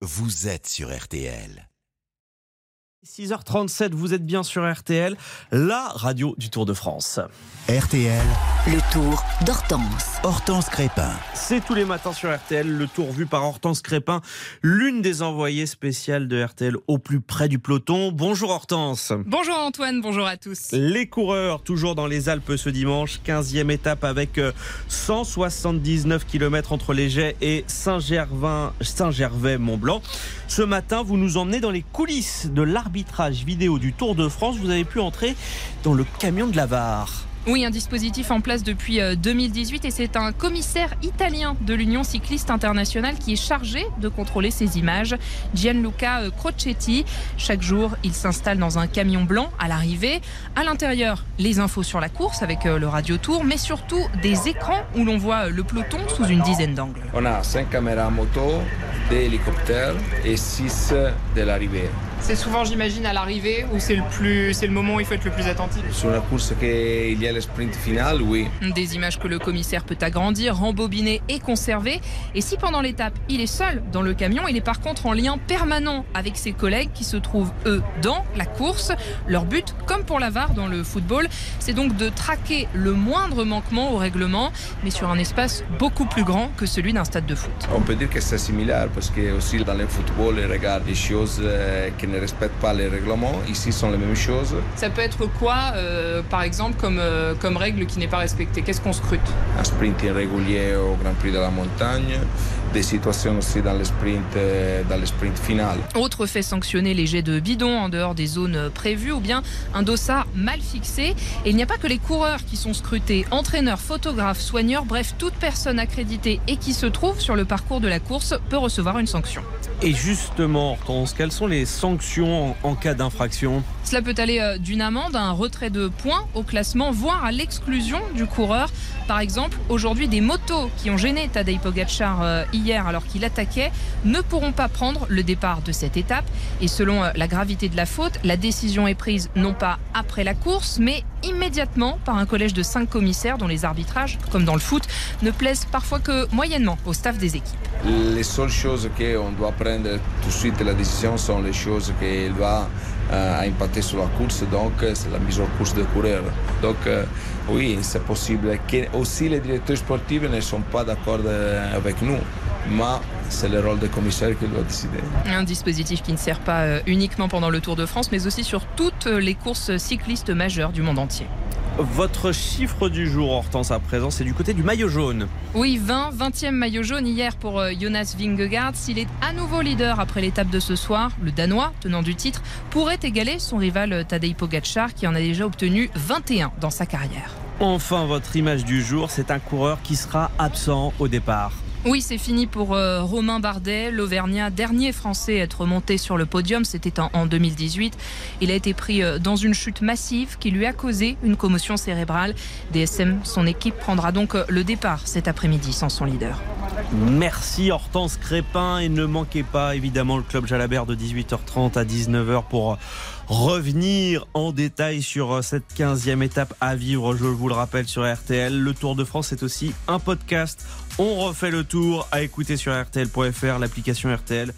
vous êtes sur RTL. 6h37, vous êtes bien sur RTL, la radio du Tour de France. RTL, Le tour d'Hortense. Hortense Crépin. C'est tous les matins sur RTL, le tour vu par Hortense Crépin, l'une des envoyées spéciales de RTL au plus près du peloton. Bonjour Hortense. Bonjour Antoine, bonjour à tous. Les coureurs, toujours dans les Alpes ce dimanche, 15e étape avec euh, 179 km entre les Jets et Saint-Gervais, Saint-Gervais-Mont-Blanc. Ce matin, vous nous emmenez dans les coulisses de l'arbitrage vidéo du Tour de France. Vous avez pu entrer dans le camion de la VAR. Oui, un dispositif en place depuis euh, 2018 et c'est un commissaire italien de l'Union cycliste internationale qui est chargé de contrôler ces images, Gianluca euh, Crocetti. Chaque jour, il s'installe dans un camion blanc à l'arrivée. À l'intérieur, les infos sur la course avec euh, le radiotour, mais surtout des écrans où l'on voit euh, le peloton sous une dizaine d'angles. On a 5 caméras moto, des hélicoptères et 6 de l'arrivée. C'est souvent, j'imagine, à l'arrivée où c'est le plus, c'est le moment où il faut être le plus attentif. Sur une course qu'il y a le sprint final, oui. Des images que le commissaire peut agrandir, rembobiner et conserver. Et si pendant l'étape, il est seul dans le camion, il est par contre en lien permanent avec ses collègues qui se trouvent, eux, dans la course. Leur but, comme pour la VAR dans le football, c'est donc de traquer le moindre manquement au règlement, mais sur un espace beaucoup plus grand que celui d'un stade de foot. On peut dire que c'est similaire parce que aussi dans le football, ils regardent des choses euh, qui ne respectent pas les règlements. Ici, sont les mêmes choses. Ça peut être quoi, euh, par exemple, comme, euh, comme règle qui n'est pas respectée? Qu'est-ce qu'on scrute? Un sprint irrégulier au Grand Prix de la Montagne, des situations aussi dans le sprint, euh, dans le sprint final. Autre fait sanctionner les jets de bidon en dehors des zones prévues ou bien un dossard mal fixé. Et il n'y a pas que les coureurs qui sont scrutés, entraîneurs, photographes, soigneurs, bref, toute personne accréditée et qui se trouve sur le parcours de la course peut recevoir une sanction. Et justement, Hortense, quelles sont les sanctions en cas d'infraction? Cela peut aller euh, d'une amende à un retrait de points au classement, voire à l'exclusion du coureur. Par exemple, aujourd'hui, des motos qui ont gêné Tadej Pogacar euh, hier alors qu'il attaquait ne pourront pas prendre le départ de cette étape. Et selon euh, la gravité de la faute, la décision est prise non pas après la course, mais immédiatement par un collège de cinq commissaires dont les arbitrages, comme dans le foot, ne plaisent parfois que moyennement au staff des équipes. Les seules choses qu'on doit prendre tout de suite la décision sont les choses qui va euh, impacter sur la course, donc euh, c'est la mise en course de coureur. Donc euh, oui, c'est possible que aussi les directeurs sportifs ne sont pas d'accord avec nous, mais c'est le rôle des commissaires qui doit décider. Un dispositif qui ne sert pas euh, uniquement pendant le Tour de France, mais aussi sur toutes les courses cyclistes majeures du monde entier. Votre chiffre du jour, Hortense, à présent, c'est du côté du maillot jaune. Oui, 20, 20e maillot jaune hier pour euh, Jonas Vingegaard. S'il est à nouveau leader après l'étape de ce soir, le Danois, tenant du titre, pourrait égaler son rival euh, Tadej Pogacar qui en a déjà obtenu 21 dans sa carrière. Enfin, votre image du jour, c'est un coureur qui sera absent au départ. Oui, c'est fini pour euh, Romain Bardet, l'Auvergnat, dernier Français à être monté sur le podium, c'était en, en 2018. Il a été pris euh, dans une chute massive qui lui a causé une commotion cérébrale. DSM, son équipe, prendra donc euh, le départ cet après-midi sans son leader. Merci Hortense Crépin et ne manquez pas évidemment le club Jalabert de 18h30 à 19h pour revenir en détail sur cette 15e étape à vivre, je vous le rappelle sur RTL. Le Tour de France est aussi un podcast. On refait le tour à écouter sur rtl.fr, l'application RTL